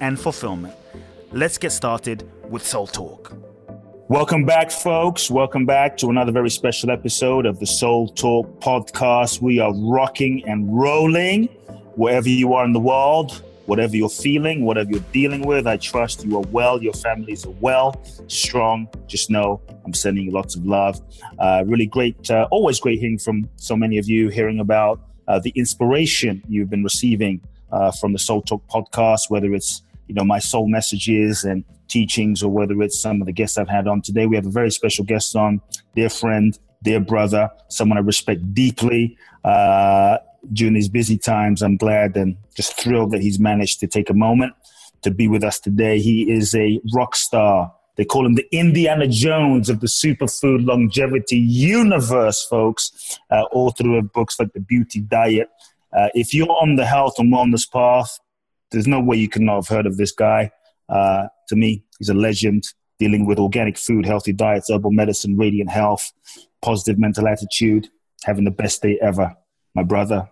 and fulfillment. Let's get started with Soul Talk. Welcome back, folks. Welcome back to another very special episode of the Soul Talk podcast. We are rocking and rolling wherever you are in the world, whatever you're feeling, whatever you're dealing with. I trust you are well, your families are well, strong. Just know I'm sending you lots of love. Uh, really great, uh, always great hearing from so many of you, hearing about uh, the inspiration you've been receiving uh, from the Soul Talk podcast, whether it's you know my soul messages and teachings, or whether it's some of the guests I've had on today. We have a very special guest on, dear friend, dear brother, someone I respect deeply. Uh, during these busy times, I'm glad and just thrilled that he's managed to take a moment to be with us today. He is a rock star. They call him the Indiana Jones of the superfood longevity universe, folks. Uh, author of books like The Beauty Diet. Uh, if you're on the health and wellness path, there's no way you could not have heard of this guy. Uh, to me, he's a legend dealing with organic food, healthy diets, herbal medicine, radiant health, positive mental attitude, having the best day ever. My brother,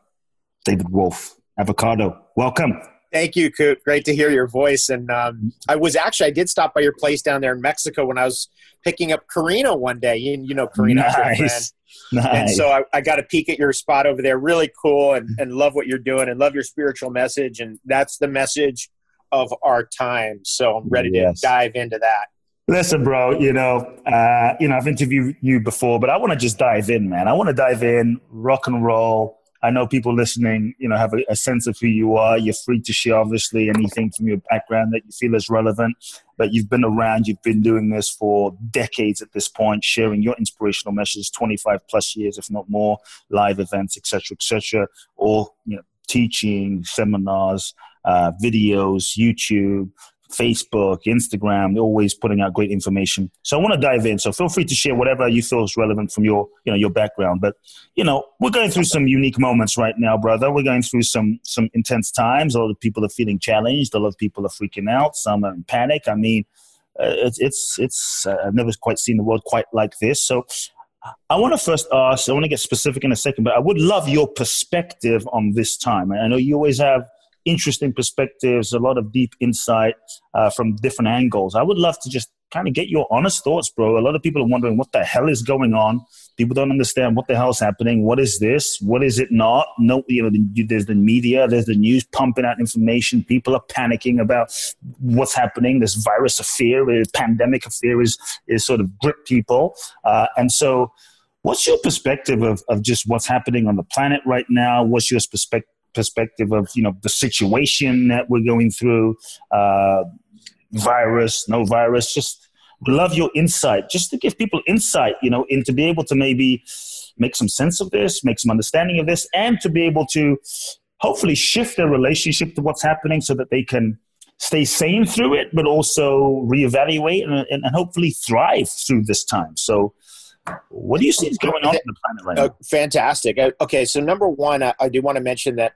David Wolfe. Avocado, welcome. Thank you, Kute. Great to hear your voice. And um, I was actually, I did stop by your place down there in Mexico when I was picking up Karina one day. You, you know Karina, nice. Nice. And so I, I, got a peek at your spot over there. Really cool and, and love what you're doing and love your spiritual message. And that's the message of our time. So I'm ready yes. to dive into that. Listen, bro, you know, uh, you know, I've interviewed you before, but I want to just dive in, man. I want to dive in, rock and roll, I know people listening, you know, have a, a, sense of who you are. You're free to share, obviously, anything from your background that you feel is relevant. But you've been around, you've been doing this for decades at this point, sharing your inspirational messages, 25 plus years, if not more, live events, etc., etc., or you know, teaching, seminars, uh, videos, YouTube, Facebook, Instagram, they're always putting out great information. So I want to dive in. So feel free to share whatever you feel is relevant from your, you know, your background. But you know, we're going through some unique moments right now, brother. We're going through some some intense times. A lot of people are feeling challenged. A lot of people are freaking out. Some are in panic. I mean, uh, it's it's it's. Uh, I've never quite seen the world quite like this. So I want to first ask. I want to get specific in a second, but I would love your perspective on this time. I know you always have interesting perspectives, a lot of deep insight uh, from different angles. I would love to just kind of get your honest thoughts, bro. A lot of people are wondering what the hell is going on. People don't understand what the hell is happening. What is this? What is it not? No, you know, there's the media, there's the news pumping out information. People are panicking about what's happening. This virus of fear, this pandemic of fear is is sort of grip people, uh, and so. What's your perspective of, of just what's happening on the planet right now? What's your perspective perspective of you know the situation that we're going through, uh, virus, no virus. Just love your insight, just to give people insight, you know, and to be able to maybe make some sense of this, make some understanding of this, and to be able to hopefully shift their relationship to what's happening so that they can stay sane through it, but also reevaluate and, and, hopefully thrive through this time. So what do you see is going on in the planet right uh, now? fantastic. Uh, okay, so number one, I, I do want to mention that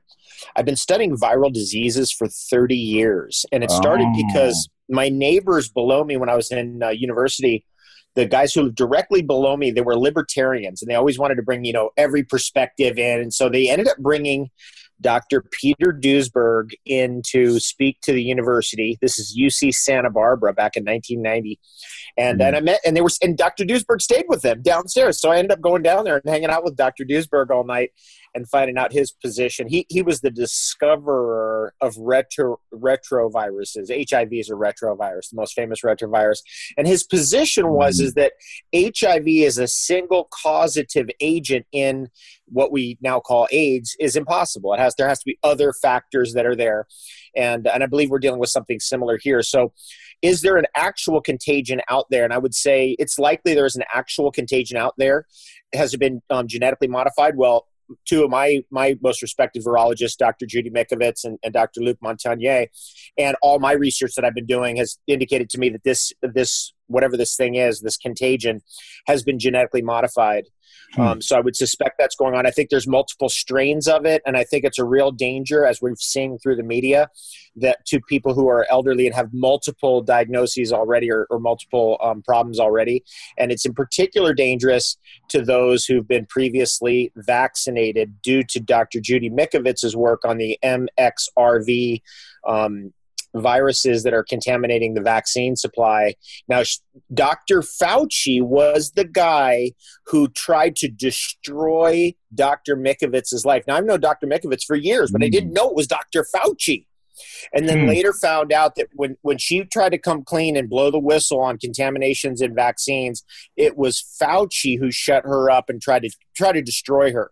I've been studying viral diseases for 30 years, and it started oh. because my neighbors below me when I was in uh, university the guys who lived directly below me they were libertarians and they always wanted to bring you know every perspective in and so they ended up bringing Dr. Peter Duesberg in to speak to the university. This is UC Santa Barbara back in 1990. And mm-hmm. and I met and they were and Dr. Duesberg stayed with them downstairs. So I ended up going down there and hanging out with Dr. Duesberg all night. And finding out his position. He he was the discoverer of retro retroviruses. HIV is a retrovirus, the most famous retrovirus, and his position was mm. is that HIV is a single causative agent in what we now call AIDS is impossible. It has there has to be other factors that are there, and and I believe we're dealing with something similar here. So, is there an actual contagion out there? And I would say it's likely there is an actual contagion out there. Has it been um, genetically modified? Well, two of my my most respected virologists, Dr. Judy Mikovits and, and Dr. Luc Montagnier, and all my research that I've been doing has indicated to me that this this whatever this thing is, this contagion, has been genetically modified. Hmm. Um, so I would suspect that's going on. I think there's multiple strains of it, and I think it's a real danger, as we've seen through the media, that to people who are elderly and have multiple diagnoses already or, or multiple um, problems already, and it's in particular dangerous to those who've been previously vaccinated due to Dr. Judy Mikovits's work on the MXRV um, viruses that are contaminating the vaccine supply. Now, Dr. Fauci was the guy who tried to destroy Dr. Mikovits's life. Now, I've known Dr. Mikovitz for years, but. I didn't know it was Dr. Fauci. And then mm. later found out that when, when she tried to come clean and blow the whistle on contaminations in vaccines, it was Fauci who shut her up and tried to try to destroy her.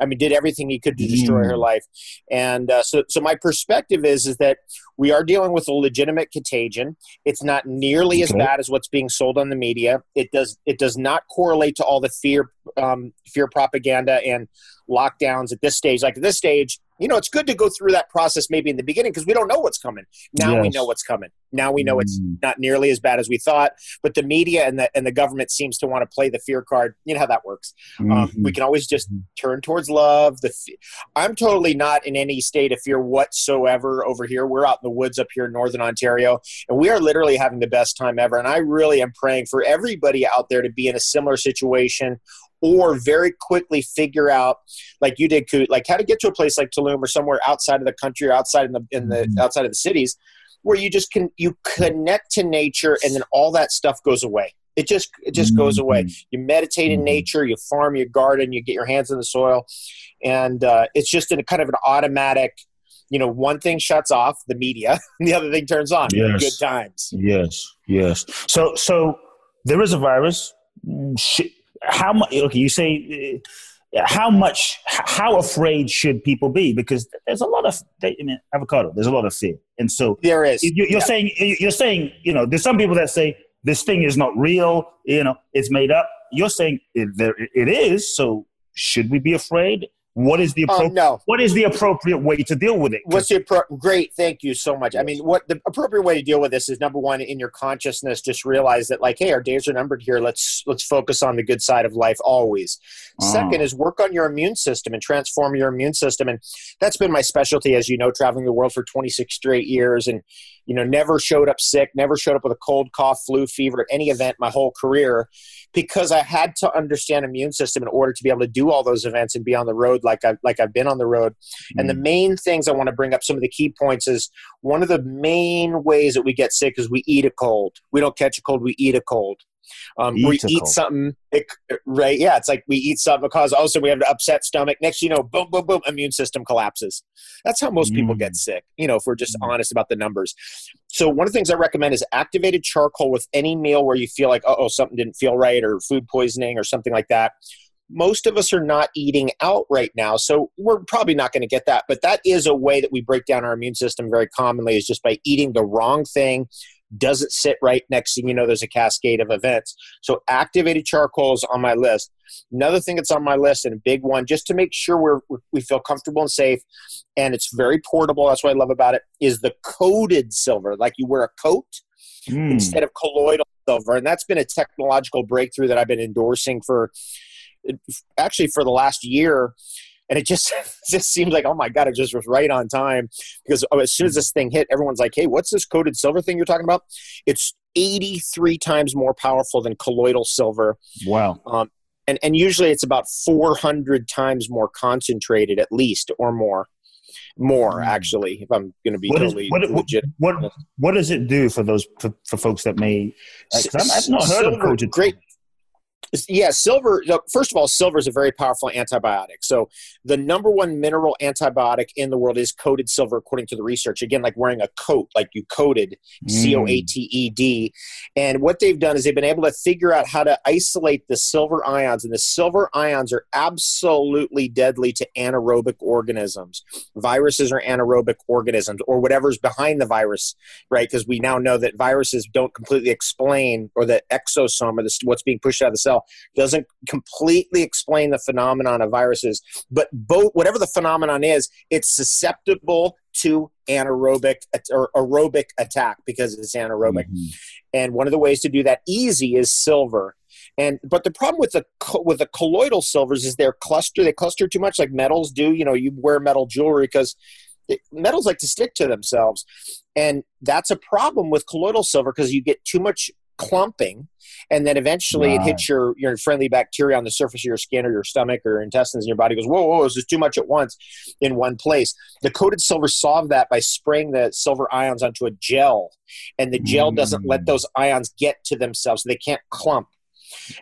I mean, did everything he could to destroy mm. her life. And uh, so, so my perspective is is that we are dealing with a legitimate contagion. It's not nearly okay. as bad as what's being sold on the media. It does it does not correlate to all the fear um, fear propaganda and lockdowns at this stage. Like at this stage, you know, it's good to go through that process maybe in the beginning because we don't know what's coming. Now yes. we know what's coming. Now we know mm. it's not nearly as bad as we thought. But the media and the and the government seems to want to play the fear card. You know how that works. Um, mm-hmm. Um, we can always just mm-hmm. turn towards love. The I'm totally not in any state of fear whatsoever over here. We're out in the woods up here in northern Ontario, and we are literally having the best time ever. And I really am praying for everybody out there to be in a similar situation or very quickly figure out, like you did, like how to get to a place like Tulum or somewhere outside of the country or outside in the in the mm-hmm. outside of the cities, where you just can you connect to nature and then all that stuff goes away. It just it just mm-hmm. goes away. You meditate in mm-hmm. nature, you farm your garden, you get your hands in the soil, and uh, it's just in a kind of an automatic. You know, one thing shuts off the media, and the other thing turns on. Yes. Good times. Yes, yes. So, so there is a virus how much? Okay, you say uh, how much? How afraid should people be? Because there's a lot of I mean, avocado. There's a lot of fear, and so there is. You're, you're yeah. saying you're saying you know there's some people that say this thing is not real. You know, it's made up. You're saying it, there, it is. So should we be afraid? What is the appro- um, no. What is the appropriate way to deal with it? What's the appro- great? Thank you so much. I mean, what the appropriate way to deal with this is number one in your consciousness. Just realize that, like, hey, our days are numbered here. Let's let's focus on the good side of life always. Oh. Second is work on your immune system and transform your immune system, and that's been my specialty, as you know, traveling the world for 26 straight years, and you know, never showed up sick, never showed up with a cold, cough, flu, fever at any event my whole career because I had to understand immune system in order to be able to do all those events and be on the road like I've, like I've been on the road. Mm. And the mm. main things I want to bring up, some of the key points is one of the main ways that we get sick is we eat a cold. We don't catch a cold, we eat a cold. Um, we eat something, it, right? Yeah, it's like we eat something because also we have an upset stomach. Next, you know, boom, boom, boom, immune system collapses. That's how most mm. people get mm. sick. You know, if we're just mm. honest about the numbers. So one of the things I recommend is activated charcoal with any meal where you feel like, oh, something didn't feel right, or food poisoning, or something like that. Most of us are not eating out right now, so we're probably not going to get that. But that is a way that we break down our immune system very commonly is just by eating the wrong thing doesn't sit right next to you know there's a cascade of events. So activated charcoal is on my list. Another thing that's on my list and a big one just to make sure we're we feel comfortable and safe and it's very portable that's what i love about it is the coated silver. Like you wear a coat mm. instead of colloidal silver and that's been a technological breakthrough that i've been endorsing for actually for the last year and it just just seems like oh my god it just was right on time. Because oh, as soon as this thing hit everyone's like hey what's this coated silver thing you're talking about? It's 83 times more powerful than colloidal silver. Wow. Um, and and usually it's about 400 times more concentrated at least or more. More hmm. actually if i'm going to be what totally is, what, legit. what, what, what does it do for those for, for folks that may i've not heard silver, of coated great yeah, silver. First of all, silver is a very powerful antibiotic. So the number one mineral antibiotic in the world is coated silver, according to the research. Again, like wearing a coat, like you coated, mm. C O A T E D. And what they've done is they've been able to figure out how to isolate the silver ions, and the silver ions are absolutely deadly to anaerobic organisms. Viruses are anaerobic organisms, or whatever's behind the virus, right? Because we now know that viruses don't completely explain, or the exosome, or the, what's being pushed out of the cell doesn't completely explain the phenomenon of viruses, but both whatever the phenomenon is, it's susceptible to anaerobic or aerobic attack because it's anaerobic. Mm-hmm. And one of the ways to do that easy is silver. And but the problem with the with the colloidal silvers is they're cluster they cluster too much like metals do. You know, you wear metal jewelry because metals like to stick to themselves, and that's a problem with colloidal silver because you get too much clumping and then eventually right. it hits your your friendly bacteria on the surface of your skin or your stomach or intestines and your body goes whoa whoa this is too much at once in one place the coated silver solved that by spraying the silver ions onto a gel and the gel mm. doesn't let mm. those ions get to themselves so they can't clump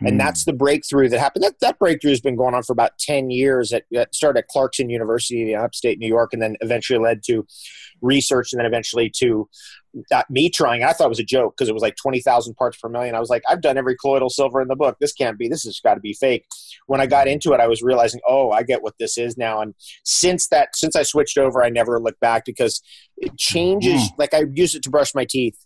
and mm. that's the breakthrough that happened. That, that breakthrough has been going on for about 10 years. It, it started at Clarkson University in upstate New York and then eventually led to research and then eventually to uh, me trying. I thought it was a joke because it was like 20,000 parts per million. I was like, I've done every colloidal silver in the book. This can't be. This has got to be fake. When I got into it, I was realizing, oh, I get what this is now. And since that, since I switched over, I never looked back because it changes. Mm. Like I use it to brush my teeth.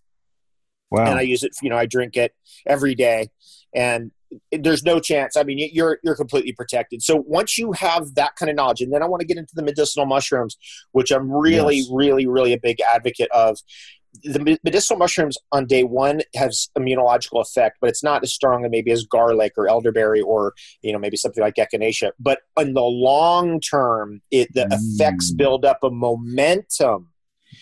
Wow. And I use it, you know, I drink it every day. And there's no chance. I mean, you're you're completely protected. So once you have that kind of knowledge, and then I want to get into the medicinal mushrooms, which I'm really, yes. really, really a big advocate of. The medicinal mushrooms on day one has immunological effect, but it's not as strong maybe as garlic or elderberry or you know maybe something like echinacea. But in the long term, it the mm. effects build up a momentum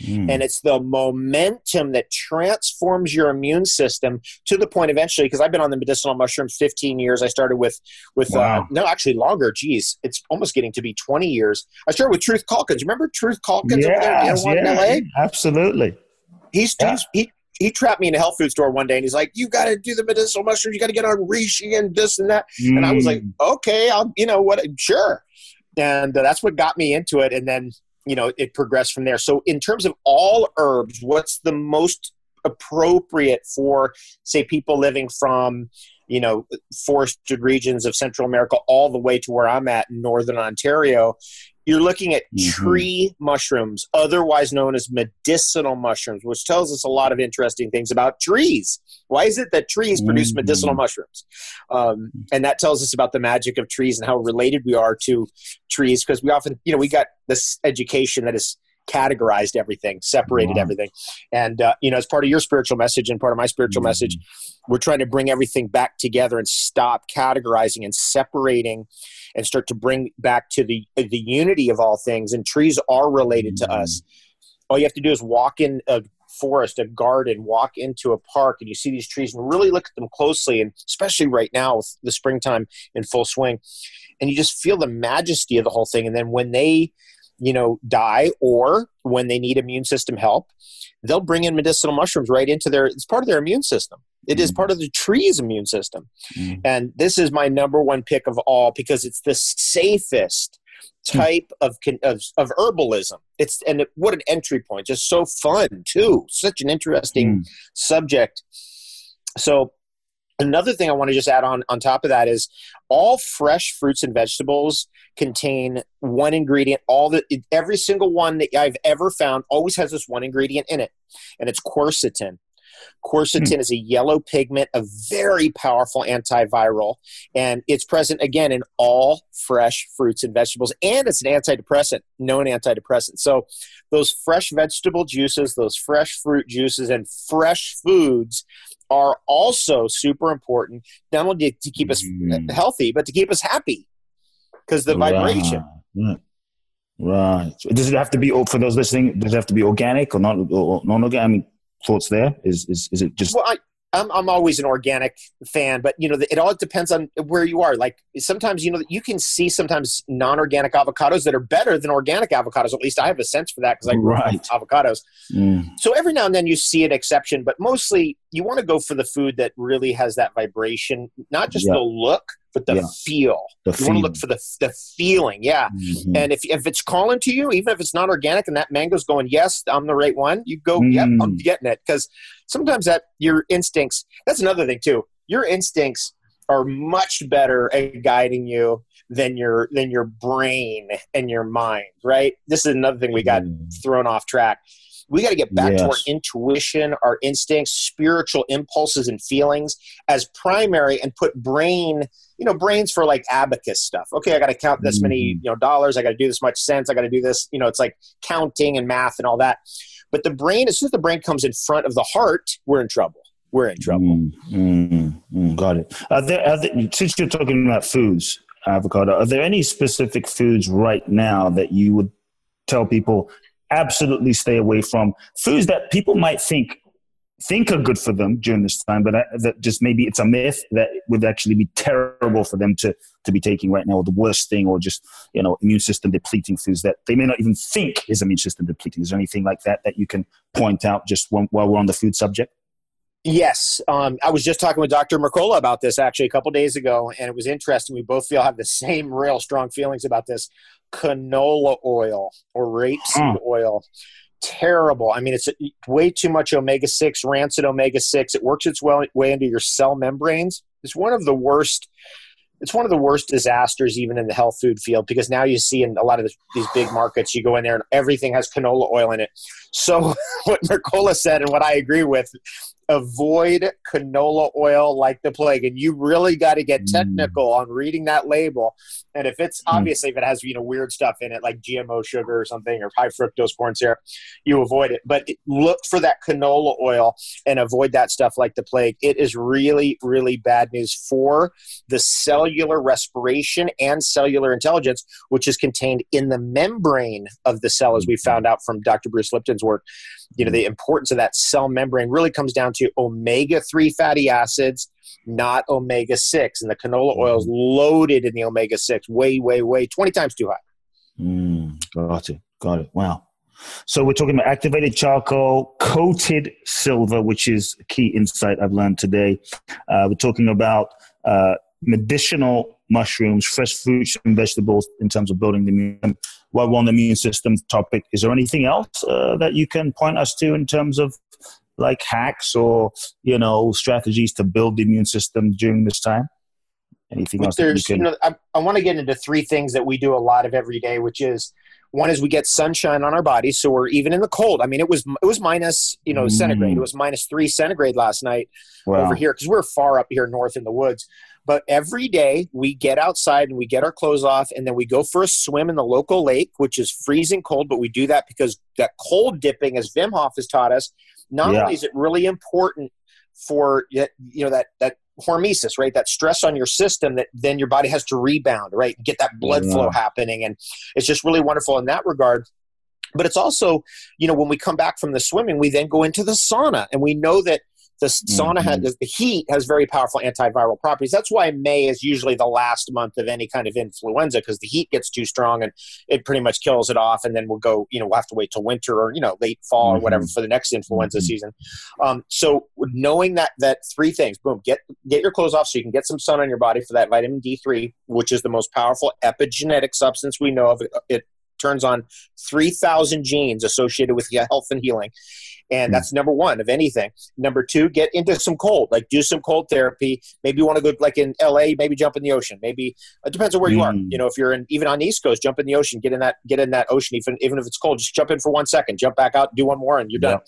Mm. And it's the momentum that transforms your immune system to the point eventually, because I've been on the medicinal mushrooms 15 years. I started with, with uh, wow. uh, no, actually longer. Geez, it's almost getting to be 20 years. I started with Truth Calkins. Remember Truth Calkins yes, over there in yeah, LA? Absolutely. He's, yeah. he's he, he trapped me in a health food store one day and he's like, You got to do the medicinal mushrooms. You got to get on reishi and this and that. Mm. And I was like, mm. Okay, I'll, you know what, sure. And uh, that's what got me into it. And then you know it progressed from there so in terms of all herbs what's the most appropriate for say people living from you know forested regions of central america all the way to where i'm at in northern ontario you're looking at mm-hmm. tree mushrooms otherwise known as medicinal mushrooms which tells us a lot of interesting things about trees why is it that trees produce mm-hmm. medicinal mushrooms um, and that tells us about the magic of trees and how related we are to trees because we often you know we got this education that is categorized everything, separated wow. everything. And, uh, you know, as part of your spiritual message and part of my spiritual mm-hmm. message, we're trying to bring everything back together and stop categorizing and separating and start to bring back to the, the unity of all things. And trees are related mm-hmm. to us. All you have to do is walk in a forest, a garden, walk into a park, and you see these trees and really look at them closely, and especially right now with the springtime in full swing. And you just feel the majesty of the whole thing. And then when they you know, die or when they need immune system help, they'll bring in medicinal mushrooms right into their, it's part of their immune system. It mm. is part of the tree's immune system. Mm. And this is my number one pick of all because it's the safest hmm. type mm. of, of, of herbalism. It's, and it, what an entry point. Just so fun too. Such an interesting hmm. subject. So Another thing I want to just add on on top of that is all fresh fruits and vegetables contain one ingredient. All the every single one that I've ever found always has this one ingredient in it, and it's quercetin. Quercetin hmm. is a yellow pigment, a very powerful antiviral, and it's present again in all fresh fruits and vegetables, and it's an antidepressant, known antidepressant. So, those fresh vegetable juices, those fresh fruit juices, and fresh foods are also super important, not only to keep us mm. healthy, but to keep us happy because the right. vibration. Right. Does it have to be for those listening? Does it have to be organic or not? Or non-organic? I mean, thoughts there? Is is is it just? Well, I, I'm, I'm always an organic fan, but you know, it all depends on where you are. Like sometimes, you know, you can see sometimes non-organic avocados that are better than organic avocados. At least I have a sense for that because I grew right. up avocados. Mm. So every now and then you see an exception, but mostly you want to go for the food that really has that vibration, not just the look, but the yeah. feel. The you want to look for the the feeling, yeah. Mm-hmm. And if if it's calling to you, even if it's not organic, and that mango's going, yes, I'm the right one. You go, mm. yep, I'm mm. getting it. Because sometimes that your instincts. That's another thing too. Your instincts are much better at guiding you than your than your brain and your mind. Right. This is another thing we got mm. thrown off track. We got to get back yes. to our intuition, our instincts, spiritual impulses and feelings as primary and put brain, you know, brains for like abacus stuff. Okay, I got to count this mm-hmm. many, you know, dollars. I got to do this much cents. I got to do this. You know, it's like counting and math and all that. But the brain, as soon as the brain comes in front of the heart, we're in trouble. We're in trouble. Mm, mm, mm, got it. Are there, are there, since you're talking about foods, avocado, are there any specific foods right now that you would tell people absolutely stay away from foods that people might think think are good for them during this time, but that just maybe it's a myth that would actually be terrible for them to to be taking right now, or the worst thing, or just you know immune system depleting foods that they may not even think is immune system depleting. Is there anything like that that you can point out just while we're on the food subject? Yes, um, I was just talking with Dr. Mercola about this actually a couple days ago, and it was interesting. We both feel have the same real strong feelings about this canola oil or rapeseed mm. oil. Terrible. I mean, it's way too much omega six, rancid omega six. It works its way into your cell membranes. It's one of the worst it's one of the worst disasters even in the health food field because now you see in a lot of these big markets you go in there and everything has canola oil in it so what mercola said and what i agree with avoid canola oil like the plague and you really got to get mm. technical mm. on reading that label and if it's mm. obviously if it has you know weird stuff in it like gmo sugar or something or high fructose corn syrup you avoid it but look for that canola oil and avoid that stuff like the plague it is really really bad news for the cellular respiration and cellular intelligence which is contained in the membrane of the cell as we mm-hmm. found out from dr bruce lipton's work you know the importance of that cell membrane really comes down to omega-3 fatty acids not omega-6 and the canola oil is loaded in the omega-6 way way way 20 times too high. Mm, got it got it wow. So we're talking about activated charcoal coated silver which is a key insight i've learned today. Uh, we're talking about uh, medicinal mushrooms, fresh fruits and vegetables in terms of building the immune. While we're on the immune system topic, is there anything else uh, that you can point us to in terms of like hacks or you know strategies to build the immune system during this time? Anything else? There's, you, can... you know, I, I want to get into three things that we do a lot of every day, which is one is we get sunshine on our bodies, so we're even in the cold. I mean, it was it was minus you know centigrade. It mm. was minus three centigrade last night wow. over here because we're far up here north in the woods. But every day we get outside and we get our clothes off, and then we go for a swim in the local lake, which is freezing cold. But we do that because that cold dipping, as Wim Hof has taught us, not yeah. only is it really important for you know that that hormesis, right? That stress on your system that then your body has to rebound, right? Get that blood yeah. flow mm-hmm. happening. And it's just really wonderful in that regard. But it's also, you know, when we come back from the swimming, we then go into the sauna and we know that the sauna mm-hmm. has the heat has very powerful antiviral properties. That's why May is usually the last month of any kind of influenza because the heat gets too strong and it pretty much kills it off. And then we'll go, you know, we'll have to wait till winter or you know late fall mm-hmm. or whatever for the next influenza mm-hmm. season. Um, so knowing that that three things, boom, get get your clothes off so you can get some sun on your body for that vitamin D three, which is the most powerful epigenetic substance we know of. It turns on 3,000 genes associated with health and healing. And hmm. that's number one of anything. Number two, get into some cold, like do some cold therapy. Maybe you want to go like in LA, maybe jump in the ocean. Maybe it depends on where mm. you are. Hmm. You know, if you're in even on the East Coast, jump in the ocean, get in that get in that ocean, even even if it's cold, just jump in for one second, jump back out, do one more, and you're done.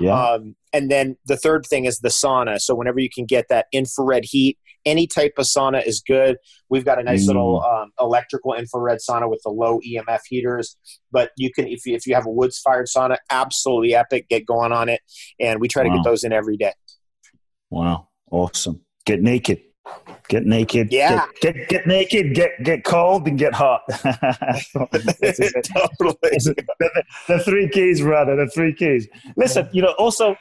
Yeah. yeah. Um, and then the third thing is the sauna. So whenever you can get that infrared heat, any type of sauna is good. We've got a nice mm. little um, electrical infrared sauna with the low EMF heaters. But you can, if you, if you have a woods fired sauna, absolutely epic. Get going on it, and we try wow. to get those in every day. Wow, awesome! Get naked. Get naked. Yeah. Get, get, get naked. Get get cold and get hot. totally. The, three keys, brother. The three keys. Listen, you know, also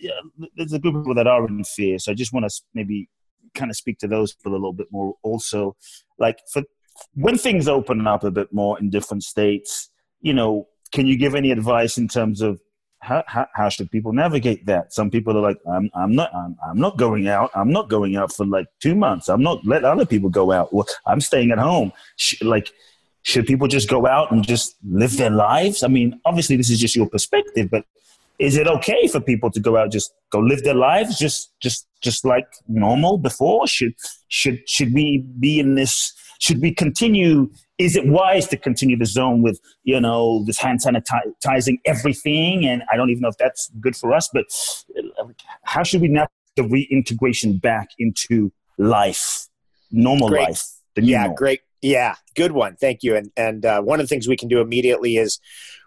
yeah, there's a group of people that are in fear. So I just want to maybe kind of speak to those people a little bit more. Also, like for when things open up a bit more in different states, you know, can you give any advice in terms of how, how, how, should people navigate that? Some people are like, I'm, I'm not, I'm, I'm not going out. I'm not going out for like two months. I'm not let other people go out. Well, I'm staying at home. Sh- like, should people just go out and just live their lives? I mean, obviously this is just your perspective, but is it okay for people to go out just go live their lives just just just like normal before? Should should should we be in this? Should we continue is it wise to continue the zone with you know this hand sanitizing everything and i don't even know if that's good for us but how should we now the reintegration back into life normal great. life yeah normal? great yeah good one thank you and and uh, one of the things we can do immediately is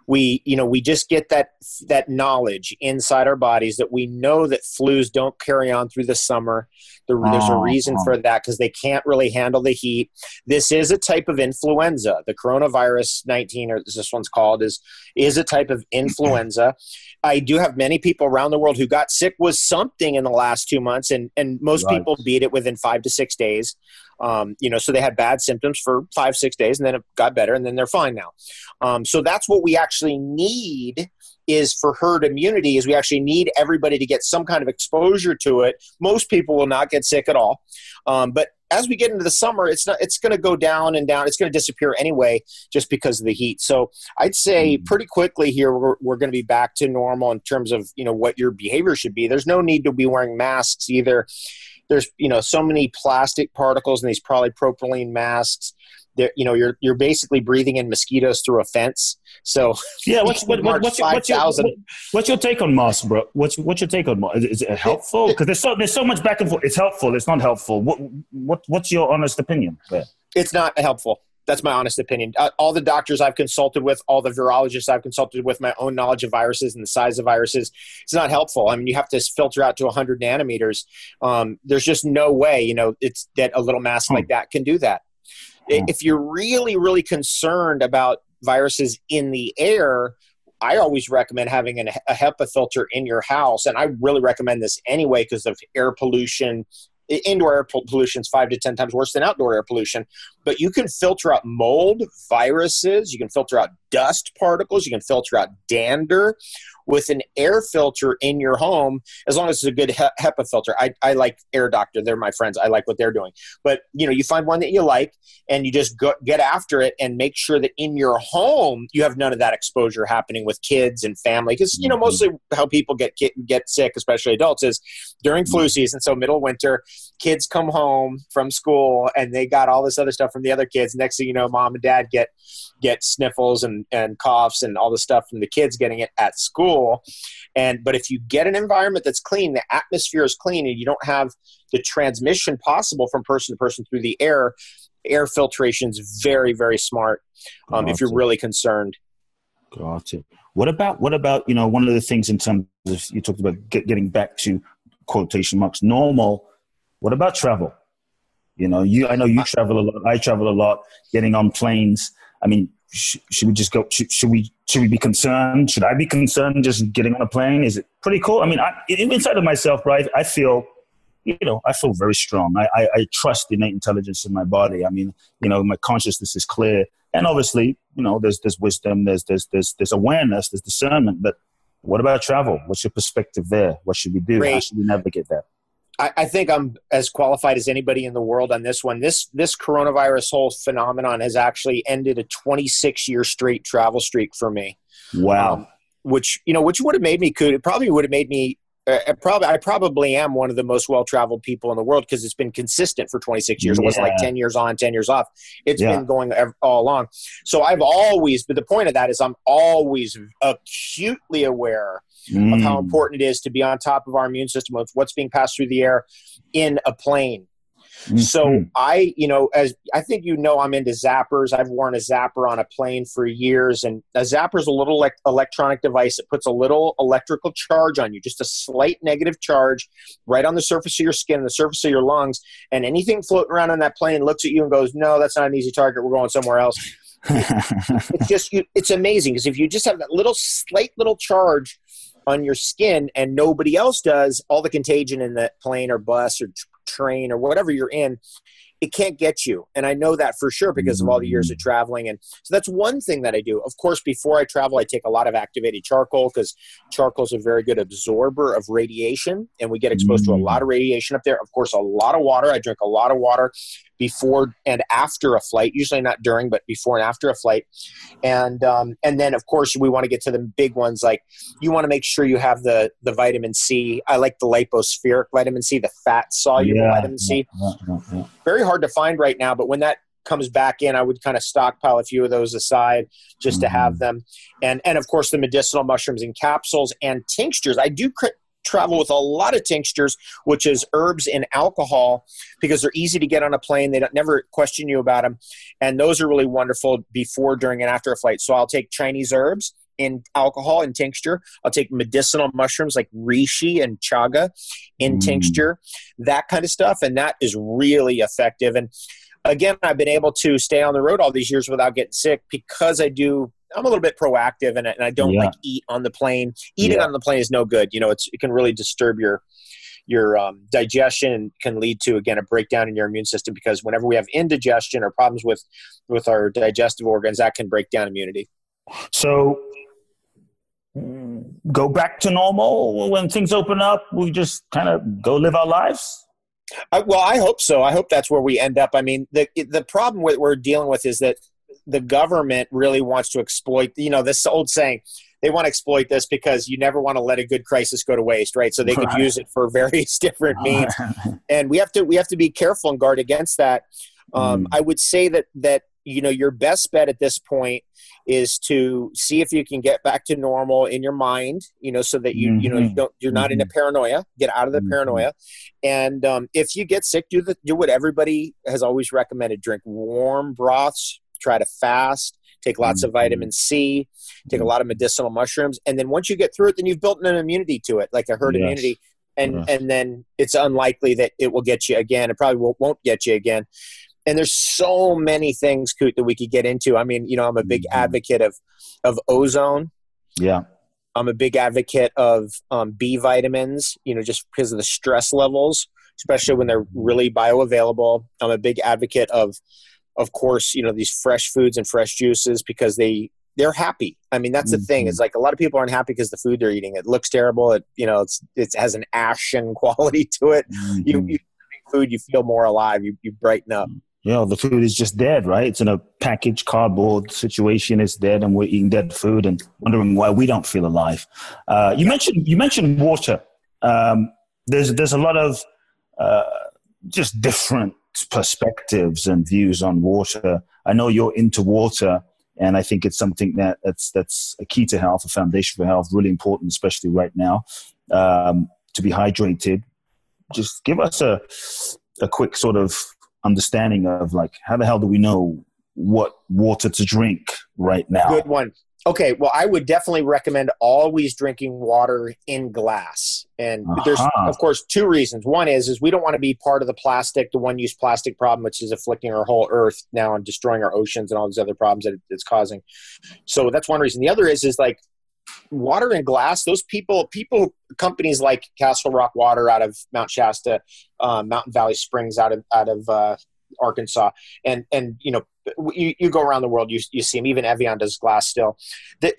we you know we just get that that knowledge inside our bodies that we know that flus don't carry on through the summer. The, oh, there's a oh, reason oh. for that because they can't really handle the heat. This is a type of influenza. The coronavirus 19 or this one's called is is a type of influenza. I do have many people around the world who got sick with something in the last two months and and most right. people beat it within five to six days um, you know, so they had bad symptoms for five, six days, and then it got better, and then they're fine now. Um, so that's what we actually need is for herd immunity. Is we actually need everybody to get some kind of exposure to it. Most people will not get sick at all, um, but as we get into the summer, it's not. It's going to go down and down. It's going to disappear anyway, just because of the heat. So I'd say mm-hmm. pretty quickly here we're, we're going to be back to normal in terms of you know what your behavior should be. There's no need to be wearing masks either there's you know so many plastic particles in these polypropylene masks that you know you're you're basically breathing in mosquitoes through a fence. So yeah, what's what, what, what's, your, what's, your, what's your take on masks, bro? What's what's your take on masks? Is it helpful? Because there's so there's so much back and forth. It's helpful. It's not helpful. What what what's your honest opinion? There? It's not helpful. That's my honest opinion. Uh, all the doctors I've consulted with, all the virologists I've consulted with, my own knowledge of viruses and the size of viruses, it's not helpful. I mean, you have to filter out to 100 nanometers. Um, there's just no way, you know, it's that a little mask hmm. like that can do that. Hmm. If you're really, really concerned about viruses in the air, I always recommend having an, a HEPA filter in your house, and I really recommend this anyway because of air pollution indoor air pollution is five to 10 times worse than outdoor air pollution. But you can filter out mold, viruses, you can filter out dust particles, you can filter out dander with an air filter in your home as long as it's a good HEPA filter. I, I like Air Doctor. They're my friends. I like what they're doing. But, you know, you find one that you like and you just go, get after it and make sure that in your home you have none of that exposure happening with kids and family. Because, you know, mm-hmm. mostly how people get, get, get sick, especially adults, is during flu mm-hmm. season. So middle winter, kids come home from school and they got all this other stuff from the other kids. Next thing you know, mom and dad get get sniffles and, and coughs and all the stuff from the kids getting it at school. And but if you get an environment that's clean, the atmosphere is clean, and you don't have the transmission possible from person to person through the air, air filtration is very, very smart um, if you're really concerned. Got it. What about what about you know one of the things in terms of you talked about get, getting back to quotation marks normal. What about travel? You know, you I know you travel a lot. I travel a lot. Getting on planes. I mean, sh- should we just go? Sh- should we? Should we be concerned? Should I be concerned just getting on a plane? Is it pretty cool? I mean, I, inside of myself, right? I feel, you know, I feel very strong. I, I, I trust innate intelligence in my body. I mean, you know, my consciousness is clear, and obviously, you know, there's there's wisdom, there's there's there's there's awareness, there's discernment. But what about travel? What's your perspective there? What should we do? Great. How should we navigate that? I, I, think I'm as qualified as anybody in the world on this one. This this coronavirus whole phenomenon has actually ended a 26 year straight travel streak for me. Wow. Um, which you know, which would have made me could it probably would have made me. Uh, probably I probably am one of the most well traveled people in the world because it's been consistent for 26 years. Yeah. It wasn't like 10 years on, 10 years off. It's yeah. been going all along. So I've always, but the point of that is I'm always acutely aware mm. of how mm. important it is to be on top of our immune system of what's being passed through the air in a plane. Mm-hmm. So I, you know, as I think you know, I'm into zappers. I've worn a zapper on a plane for years, and a zapper is a little like electronic device that puts a little electrical charge on you, just a slight negative charge, right on the surface of your skin, the surface of your lungs, and anything floating around on that plane looks at you and goes, "No, that's not an easy target. We're going somewhere else." it's just, you, it's amazing because if you just have that little slight little charge on your skin and nobody else does, all the contagion in the plane or bus or train or whatever you're in it can't get you. And I know that for sure because of all the years of mm. traveling. And so that's one thing that I do. Of course, before I travel, I take a lot of activated charcoal because charcoal is a very good absorber of radiation. And we get exposed mm. to a lot of mm. radiation up there. Of course, a lot of water. I drink a lot of water before and after a flight, usually not during, but before and after a flight. And um, and then of course we want to get to the big ones like you want to make sure you have the the vitamin C. I like the lipospheric vitamin C, the fat soluble yeah, vitamin C. Yeah, yeah, Very hard to find right now, but when that comes back in, I would kind of stockpile a few of those aside just mm-hmm. to have mm-hmm. them. And and of course the medicinal mushrooms in capsules and tinctures. I do travel with a lot of tinctures, which is herbs and alcohol, because they're easy to get on a plane. They don't, never question you about them, and those are really wonderful before, during, and after a flight. So I'll take Chinese herbs in alcohol and tincture. I'll take medicinal mushrooms like reishi and chaga in mm. tincture, that kind of stuff, and that is really effective. And again, I've been able to stay on the road all these years without getting sick because I do I'm a little bit proactive and, and I don't yeah. like eat on the plane. Eating yeah. on the plane is no good. You know, it's, it can really disturb your your um, digestion and can lead to again a breakdown in your immune system because whenever we have indigestion or problems with with our digestive organs, that can break down immunity. So go back to normal when things open up. We just kind of go live our lives. I, well, I hope so. I hope that's where we end up. I mean, the the problem we're dealing with is that the government really wants to exploit you know this old saying they want to exploit this because you never want to let a good crisis go to waste right so they could use it for various different means and we have to we have to be careful and guard against that um, mm. i would say that that you know your best bet at this point is to see if you can get back to normal in your mind you know so that you mm-hmm. you know you mm-hmm. don't you're not mm-hmm. in a mm-hmm. paranoia get out of the mm-hmm. paranoia and um, if you get sick do the do what everybody has always recommended drink warm broths try to fast, take lots mm-hmm. of vitamin C, take mm-hmm. a lot of medicinal mushrooms, and then once you get through it, then you've built an immunity to it, like a herd yes. immunity, and yes. and then it's unlikely that it will get you again. It probably won't, won't get you again. And there's so many things, Kute, that we could get into. I mean, you know, I'm a big mm-hmm. advocate of of ozone. Yeah. I'm a big advocate of um, B vitamins, you know, just because of the stress levels, especially when they're really bioavailable. I'm a big advocate of of course, you know, these fresh foods and fresh juices because they they're happy. I mean, that's the mm-hmm. thing. Is like a lot of people aren't happy because the food they're eating it looks terrible. It you know it's it has an ashen quality to it. Mm-hmm. You, you food, you feel more alive. You you brighten up. You know, the food is just dead, right? It's in a packaged cardboard situation. It's dead, and we're eating dead food and wondering why we don't feel alive. Uh, you mentioned you mentioned water. Um, there's there's a lot of uh, just different perspectives and views on water. I know you're into water, and I think it's something that that's that's a key to health, a foundation for health, really important, especially right now, um, to be hydrated. Just give us a a quick sort of understanding of like how the hell do we know what water to drink right now? Good one. Okay, well, I would definitely recommend always drinking water in glass. And uh-huh. there's, of course, two reasons. One is is we don't want to be part of the plastic, the one-use plastic problem, which is afflicting our whole Earth now and destroying our oceans and all these other problems that it's causing. So that's one reason. The other is is like water in glass. Those people, people, companies like Castle Rock Water out of Mount Shasta, uh, Mountain Valley Springs out of out of uh, Arkansas, and and you know you, you go around the world, you, you see them. Even Evian does glass still.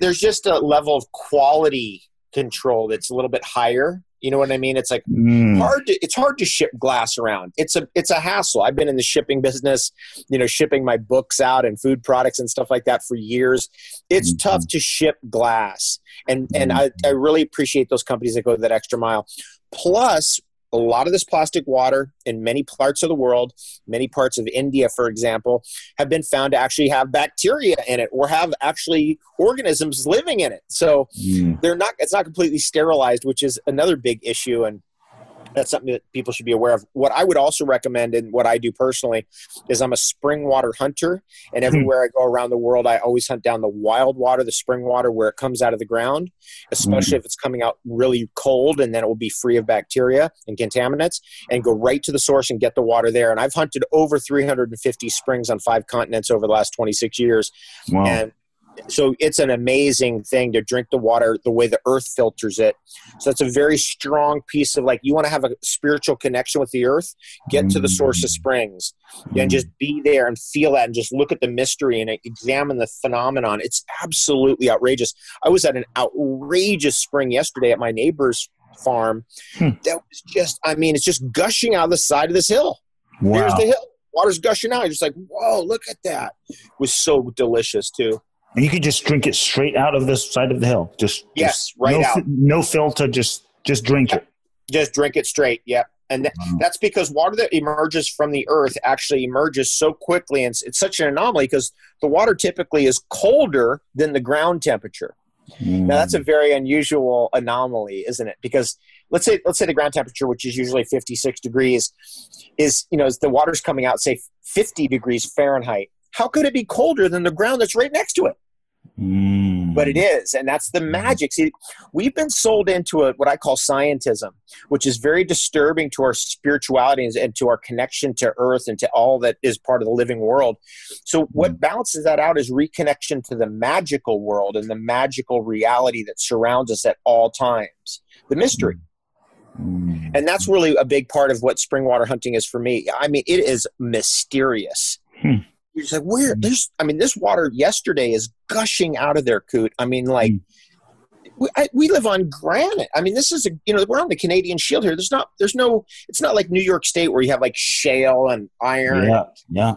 There's just a level of quality control that's a little bit higher. You know what I mean? It's like mm. hard to it's hard to ship glass around. It's a it's a hassle. I've been in the shipping business, you know, shipping my books out and food products and stuff like that for years. It's mm-hmm. tough to ship glass. And and mm-hmm. I, I really appreciate those companies that go that extra mile. Plus, a lot of this plastic water in many parts of the world, many parts of India, for example, have been found to actually have bacteria in it or have actually organisms living in it. So mm. they're not it's not completely sterilized, which is another big issue. And that's something that people should be aware of. What I would also recommend, and what I do personally, is I'm a spring water hunter, and hmm. everywhere I go around the world, I always hunt down the wild water, the spring water where it comes out of the ground, especially mm. if it's coming out really cold, and then it will be free of bacteria and contaminants, and go right to the source and get the water there. And I've hunted over 350 springs on five continents over the last 26 years, wow. and so it's an amazing thing to drink the water the way the earth filters it. So it's a very strong piece of like you want to have a spiritual connection with the earth get to the source of mm. springs and just be there and feel that and just look at the mystery and examine the phenomenon. It's absolutely outrageous. I was at an outrageous spring yesterday at my neighbor's farm. Hmm. that was just i mean it's just gushing out of the side of this hill. Wow. there's the hill. Water's gushing out. You're just like whoa look at that. It was so delicious too and you could just drink it straight out of the side of the hill. Just yes, just right no, out. No filter. Just just drink it. Just drink it straight. Yep. And th- wow. that's because water that emerges from the earth actually emerges so quickly, and it's, it's such an anomaly because the water typically is colder than the ground temperature. Mm. Now that's a very unusual anomaly, isn't it? Because let's say let's say the ground temperature, which is usually 56 degrees, is you know the water's coming out say 50 degrees Fahrenheit. How could it be colder than the ground that's right next to it? Mm. But it is, and that's the mm. magic. See, we've been sold into a, what I call scientism, which is very disturbing to our spirituality and to our connection to Earth and to all that is part of the living world. So, what mm. balances that out is reconnection to the magical world and the magical reality that surrounds us at all times, the mystery. Mm. And that's really a big part of what spring water hunting is for me. I mean, it is mysterious. Hmm you're just like, where? There's, I mean, this water yesterday is gushing out of their Kute. I mean, like, mm. we, I, we live on granite. I mean, this is a, you know, we're on the Canadian Shield here. There's not, there's no, it's not like New York State where you have like shale and iron. Yeah, yeah.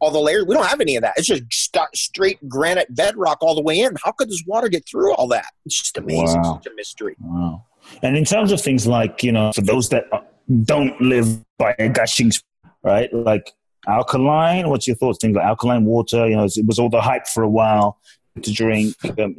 All the layers. We don't have any of that. It's just st- straight granite bedrock all the way in. How could this water get through all that? It's just amazing. Wow. Such a mystery. Wow. And in terms of things like, you know, for those that don't live by a gushing, right? Like alkaline? What's your thoughts? Things like alkaline water. You know, it was all the hype for a while to drink. Um,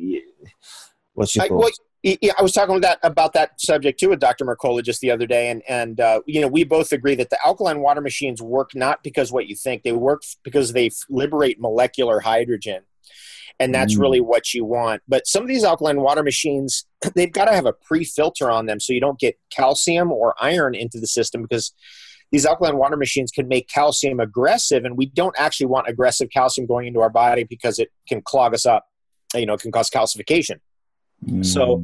what's your I, thoughts? Well, yeah, I was talking about that about that subject too with Dr. Mercola just the other day, and and uh, you know we both agree that the alkaline water machines work not because what you think they work because they liberate molecular hydrogen, and that's mm. really what you want. But some of these alkaline water machines they've got to have a pre filter on them so you don't get calcium or iron into the system because these alkaline water machines can make calcium aggressive, and we don't actually want aggressive calcium going into our body because it can clog us up. You know, it can cause calcification. Mm. So,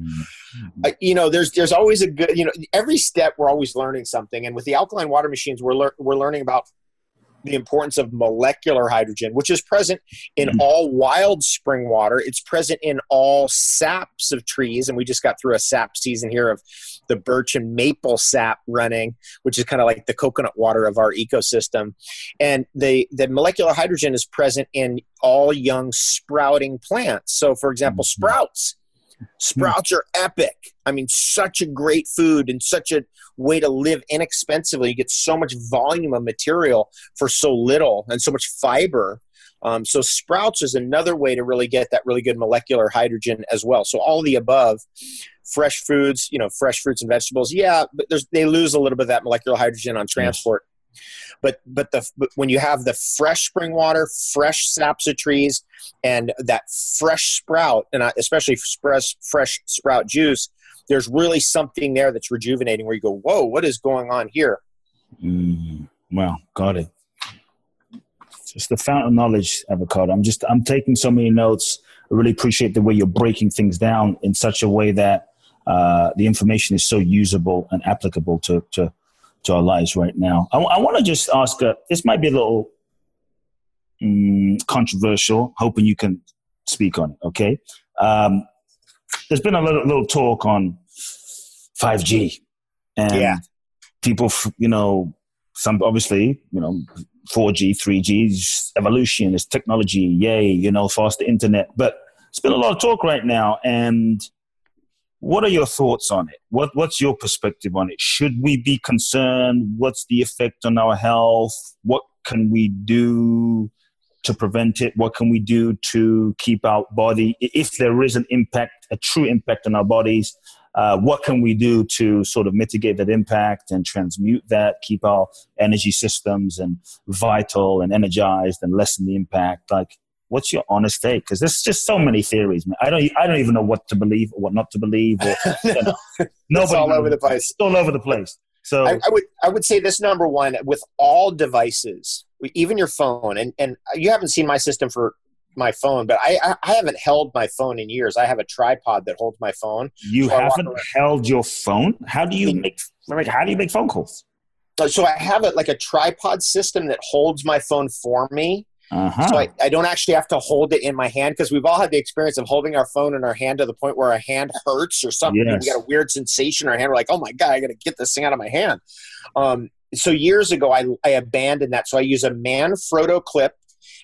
uh, you know, there's there's always a good you know every step we're always learning something, and with the alkaline water machines, we're lear- we're learning about the importance of molecular hydrogen, which is present in mm-hmm. all wild spring water. It's present in all saps of trees, and we just got through a sap season here of the birch and maple sap running, which is kind of like the coconut water of our ecosystem. And the the molecular hydrogen is present in all young sprouting plants. So, for example, mm-hmm. sprouts Sprouts are epic. I mean, such a great food and such a way to live inexpensively. You get so much volume of material for so little and so much fiber. Um, so sprouts is another way to really get that really good molecular hydrogen as well. So all the above, fresh foods, you know, fresh fruits and vegetables, yeah, but they lose a little bit of that molecular hydrogen on transport. But but the but when you have the fresh spring water, fresh saps of trees, and that fresh sprout, and especially fresh fresh sprout juice, there's really something there that's rejuvenating. Where you go, whoa, what is going on here? Mm, well, got it. Just the fountain of knowledge, avocado. I'm just I'm taking so many notes. I really appreciate the way you're breaking things down in such a way that uh, the information is so usable and applicable to to to our lives right now. I, I want to just ask. Uh, this might be a little um, controversial. Hoping you can speak on it. Okay. Um, there's been a little, little talk on 5G, and yeah. people, you know, some obviously, you know, 4G, 3G, evolution, is technology, yay, you know, faster internet. But it's been a lot of talk right now, and what are your thoughts on it? What, what's your perspective on it? Should we be concerned? What's the effect on our health? What can we do to prevent it? What can we do to keep our body, if there is an impact, a true impact on our bodies? Uh, what can we do to sort of mitigate that impact and transmute that, keep our energy systems and vital and energized and lessen the impact? Like, what's your honest take? Because there's just so many theories, man. I don't, I don't even know what to believe or what not to believe. Or, you know, it's all over the place. It's all over the place. So I, I, would, I would say this number one with all devices, even your phone, and and you haven't seen my system for my phone, but I, I haven't held my phone in years. I have a tripod that holds my phone. You so haven't held your phone? How do you make how do you make phone calls? So I have it like a tripod system that holds my phone for me. Uh-huh. So I, I don't actually have to hold it in my hand because we've all had the experience of holding our phone in our hand to the point where our hand hurts or something. Yes. We got a weird sensation in our hand. We're like, oh my God, I got to get this thing out of my hand. Um, so years ago, I, I abandoned that. So I use a Manfrotto clip.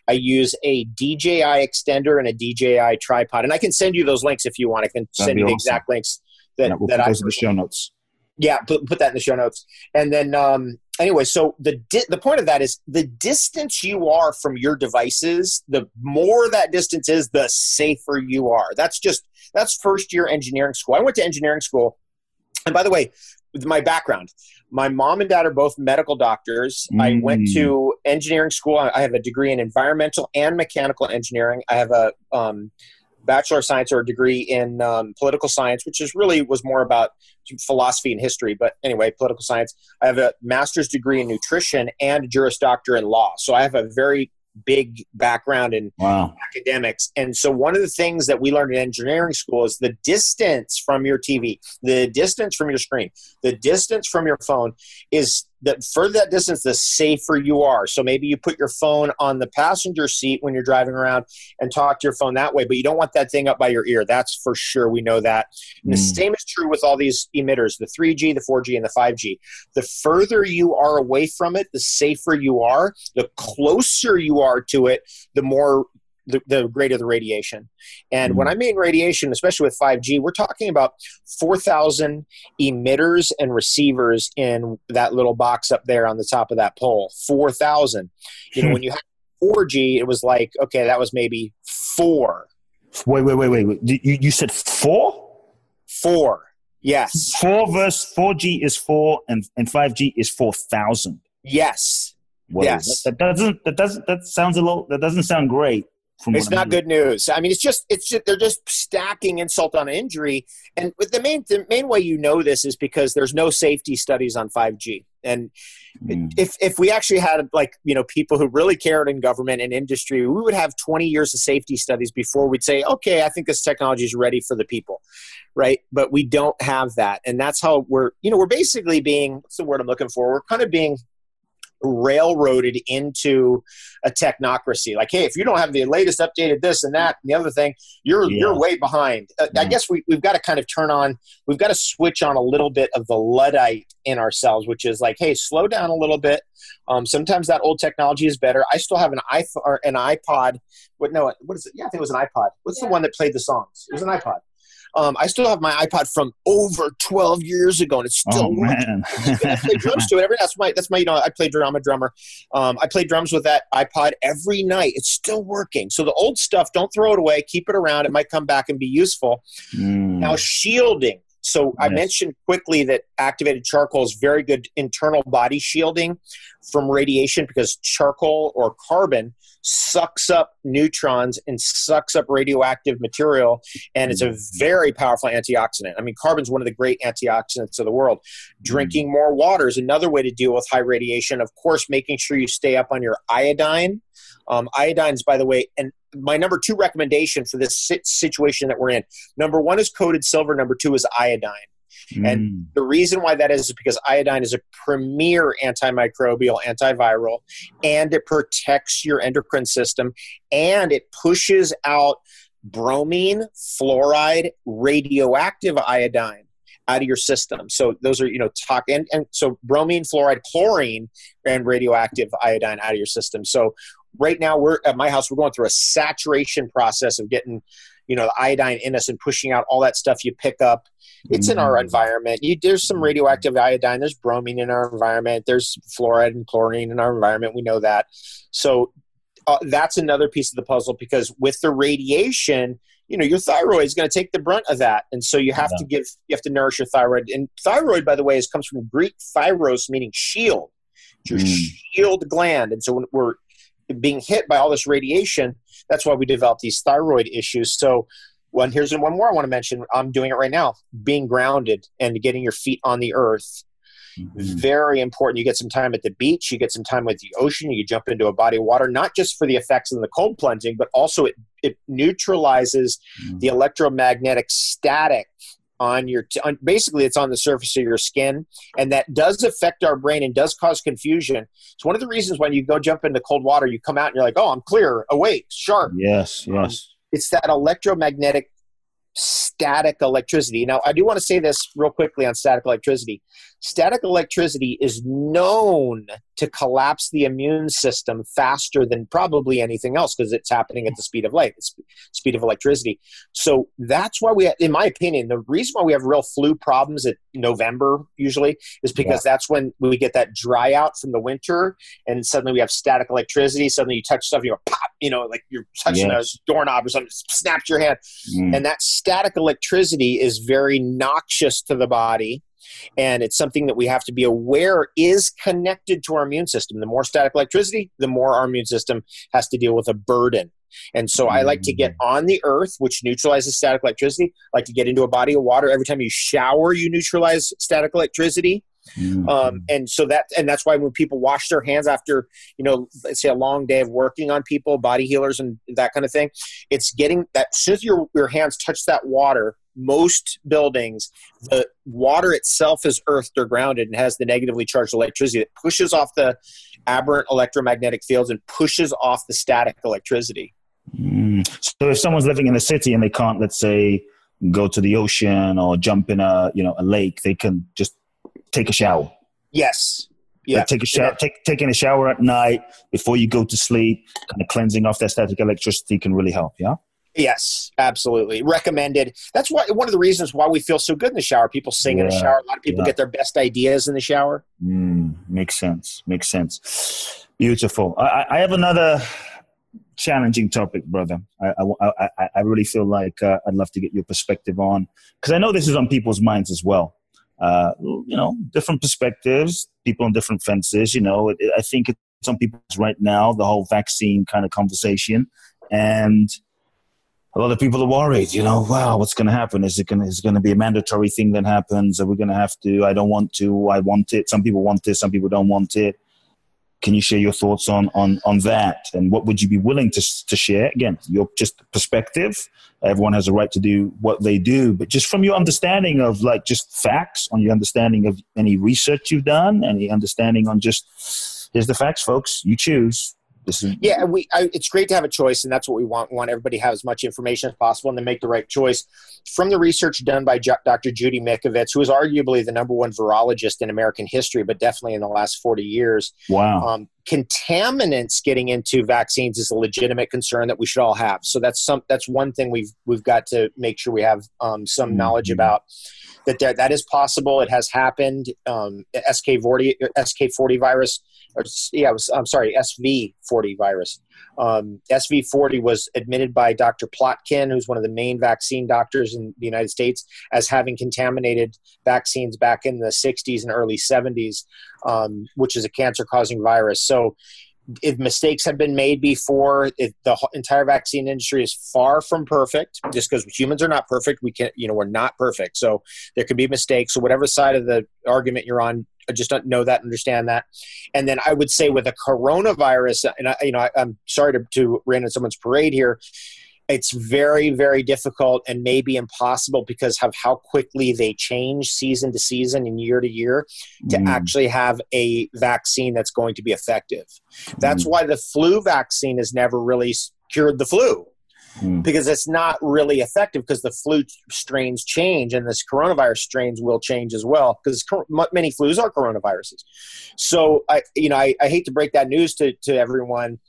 I use a DJI extender and a DJI tripod. And I can send you those links if you want. I can send you the awesome. exact links that, yeah, we'll that I in the show notes. Yeah, put, put that in the show notes. And then um, anyway, so the di- the point of that is the distance you are from your devices, the more that distance is, the safer you are. That's just that's first year engineering school. I went to engineering school, and by the way, my background, my mom and dad are both medical doctors. Mm. I went to mm. engineering school. I have a degree in environmental and mechanical engineering. I have a um, bachelor of science or a degree in um, political science, which is really was more about philosophy and history. But anyway, political science. I have a master's degree in nutrition and a Juris Doctor in law. So I have a very big background in wow. academics. And so one of the things that we learned in engineering school is the distance from your TV, the distance from your screen, the distance from your phone is the further that distance, the safer you are. So maybe you put your phone on the passenger seat when you're driving around and talk to your phone that way, but you don't want that thing up by your ear. That's for sure. We know that. Mm. The same is true with all these emitters the 3G, the 4G, and the 5G. The further you are away from it, the safer you are. The closer you are to it, the more the, the greater the radiation. And mm-hmm. when I mean radiation, especially with 5G, we're talking about 4,000 emitters and receivers in that little box up there on the top of that pole. 4,000. You know, when you had 4G, it was like, okay, that was maybe four. Wait, wait, wait, wait. wait. You, you said four? Four. Yes. Four versus 4G is four and, and 5G is 4,000. Yes. Yes. That, that, doesn't, that doesn't, that sounds a little, that doesn't sound great it's not good news. I mean, it's just it's just they're just stacking insult on injury. And the main the main way you know this is because there's no safety studies on 5G. And mm. if if we actually had like you know people who really cared in government and industry, we would have 20 years of safety studies before we'd say, okay, I think this technology is ready for the people, right? But we don't have that, and that's how we're you know we're basically being what's the word I'm looking for? We're kind of being railroaded into a technocracy. Like, hey, if you don't have the latest updated this and that and the other thing, you're yeah. you're way behind. Uh, I guess we we've got to kind of turn on, we've got to switch on a little bit of the luddite in ourselves, which is like, hey, slow down a little bit. Um, sometimes that old technology is better. I still have an iPhone an iPod. What no? What is it? Yeah, I think it was an iPod. What's yeah. the one that played the songs? It was an iPod. Um, I still have my iPod from over 12 years ago, and it's still oh, man. I play drums to it every. That's my that's my you know I play drum. I'm drummer. Um, I play drums with that iPod every night. It's still working. So the old stuff, don't throw it away. Keep it around. It might come back and be useful. Mm. Now shielding. So. I mentioned quickly that activated charcoal is very good internal body shielding from radiation because charcoal or carbon sucks up neutrons and sucks up radioactive material and it's a mm-hmm. very powerful antioxidant. I mean carbon's one of the great antioxidants of the world. Mm-hmm. drinking more water is another way to deal with high radiation. Of course making sure you stay up on your iodine. Um, iodine's by the way and my number two recommendation for this situation that we're in number one is coated silver number two is iodine Mm. And the reason why that is is because iodine is a premier antimicrobial, antiviral, and it protects your endocrine system and it pushes out bromine, fluoride, radioactive iodine out of your system. So those are, you know, talk and, and so bromine, fluoride, chlorine, and radioactive iodine out of your system. So right now we're at my house, we're going through a saturation process of getting you know the iodine in us and pushing out all that stuff you pick up. It's in our mm. environment. You, there's some radioactive iodine. There's bromine in our environment. There's fluoride and chlorine in our environment. We know that. So uh, that's another piece of the puzzle because with the radiation you know your thyroid is going to take the brunt of that. And so you have yeah. to give you have to nourish your thyroid. And thyroid by the way is comes from greek thyros meaning shield. It's your mm. shield gland. And so when we're being hit by all this radiation. That's why we develop these thyroid issues. So, one here's one more I want to mention. I'm doing it right now. Being grounded and getting your feet on the earth. Mm-hmm. Very important. You get some time at the beach, you get some time with the ocean, you jump into a body of water, not just for the effects of the cold plunging, but also it, it neutralizes mm-hmm. the electromagnetic static on your t- on, basically it's on the surface of your skin and that does affect our brain and does cause confusion. It's one of the reasons when you go jump into cold water you come out and you're like oh i'm clear. Awake. Sharp. Yes yes. Um, it's that electromagnetic static electricity. Now, I do want to say this real quickly on static electricity. Static electricity is known to collapse the immune system faster than probably anything else because it's happening at the speed of light, the speed of electricity. So that's why we, in my opinion, the reason why we have real flu problems at November usually is because yeah. that's when we get that dry out from the winter, and suddenly we have static electricity. Suddenly you touch stuff, you go pop, you know, like you're touching yes. a doorknob or something, snaps your hand, mm. and that static electricity is very noxious to the body and it's something that we have to be aware is connected to our immune system. The more static electricity, the more our immune system has to deal with a burden. And so I like to get mm. on the earth, which neutralizes static electricity. I like to get into a body of water. Every time you shower, you neutralize static electricity. Mm-hmm. Um, and so that and that's why when people wash their hands after you know let's say a long day of working on people body healers and that kind of thing it's getting that as soon as your, your hands touch that water most buildings, the water itself is earthed or grounded and has the negatively charged electricity that pushes off the aberrant electromagnetic fields and pushes off the static electricity. Mm. So if someone's living in a city and they can't, let's say, go to the ocean or jump in a you know a lake, they can just take a shower. Yes. Yeah. Like take a shower. Yeah. Take taking a shower at night before you go to sleep, kind of cleansing off that static electricity can really help. Yeah. Yes, absolutely. Recommended. That's why one of the reasons why we feel so good in the shower. People sing yeah, in the shower. A lot of people yeah. get their best ideas in the shower. Mm, makes sense. Makes sense. Beautiful. I, I have another challenging topic, brother. I, I, I, I really feel like uh, I'd love to get your perspective on because I know this is on people's minds as well. Uh, you know, different perspectives, people on different fences. You know, it, I think it's on people's right now the whole vaccine kind of conversation, and a lot of people are worried. You know, wow, what's going to happen? Is it going to is going to be a mandatory thing that happens? Are we going to have to? I don't want to. I want it. Some people want it. Some people don't want it. Can you share your thoughts on on on that? And what would you be willing to to share? Again, your just perspective. Everyone has a right to do what they do, but just from your understanding of like just facts, on your understanding of any research you've done, any understanding on just here's the facts, folks. You choose this is yeah, we. I, it's great to have a choice, and that's what we want. We want everybody to have as much information as possible and then make the right choice. From the research done by Dr. Judy Mikovits, who is arguably the number one virologist in American history, but definitely in the last forty years. Wow. Um, contaminants getting into vaccines is a legitimate concern that we should all have. So that's some. That's one thing we've we've got to make sure we have um, some mm-hmm. knowledge about that there, that is possible. It has happened. Um, SK40 SK40 virus or yeah, was, I'm sorry, SV40 virus. Um, SV40 was admitted by Dr. Plotkin, who's one of the main vaccine doctors in the United States, as having contaminated vaccines back in the 60s and early 70s, um, which is a cancer-causing virus. So if mistakes have been made before the entire vaccine industry is far from perfect just because humans are not perfect we can't you know we're not perfect so there could be mistakes so whatever side of the argument you're on I just don't know that, understand that. And then I would say with a coronavirus, and I, you know, I, am sorry to, to rain on someone's parade here. It's very, very difficult and maybe impossible because of how quickly they change season to season and year to year to mm. actually have a vaccine that's going to be effective. That's mm. why the flu vaccine has never really cured the flu mm. because it's not really effective because the flu strains change and this coronavirus strains will change as well because many flus are coronaviruses. So I, you know, I, I hate to break that news to, to everyone.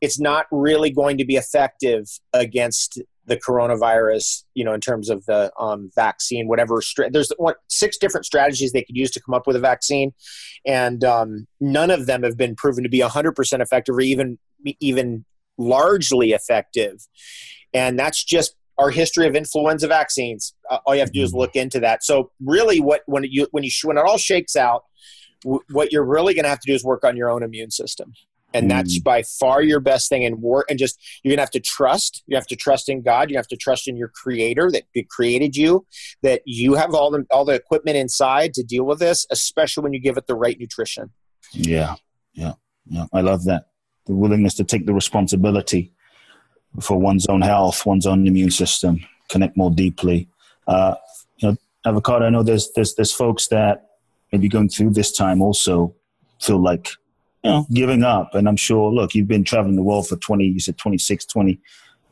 It's not really going to be effective against the coronavirus, you know, in terms of the um, vaccine, whatever. Stra- there's six different strategies they could use to come up with a vaccine, and um, none of them have been proven to be 100% effective or even even largely effective. And that's just our history of influenza vaccines. Uh, all you have to do is mm-hmm. look into that. So really, what when you when you when it all shakes out, w- what you're really going to have to do is work on your own immune system. and mm. that's by far your best thing and work and just you're gonna have to trust you have to trust in god you have to trust in your creator that created you that you have all the all the equipment inside to deal with this especially when you give it the right nutrition yeah yeah yeah i love that the willingness to take the responsibility for one's own health one's own immune system connect more deeply uh, you know avocado i know there's there's there's folks that maybe going through this time also feel like you know, giving up. And I'm sure, look, you've been traveling the world for 20, you said 26, 20,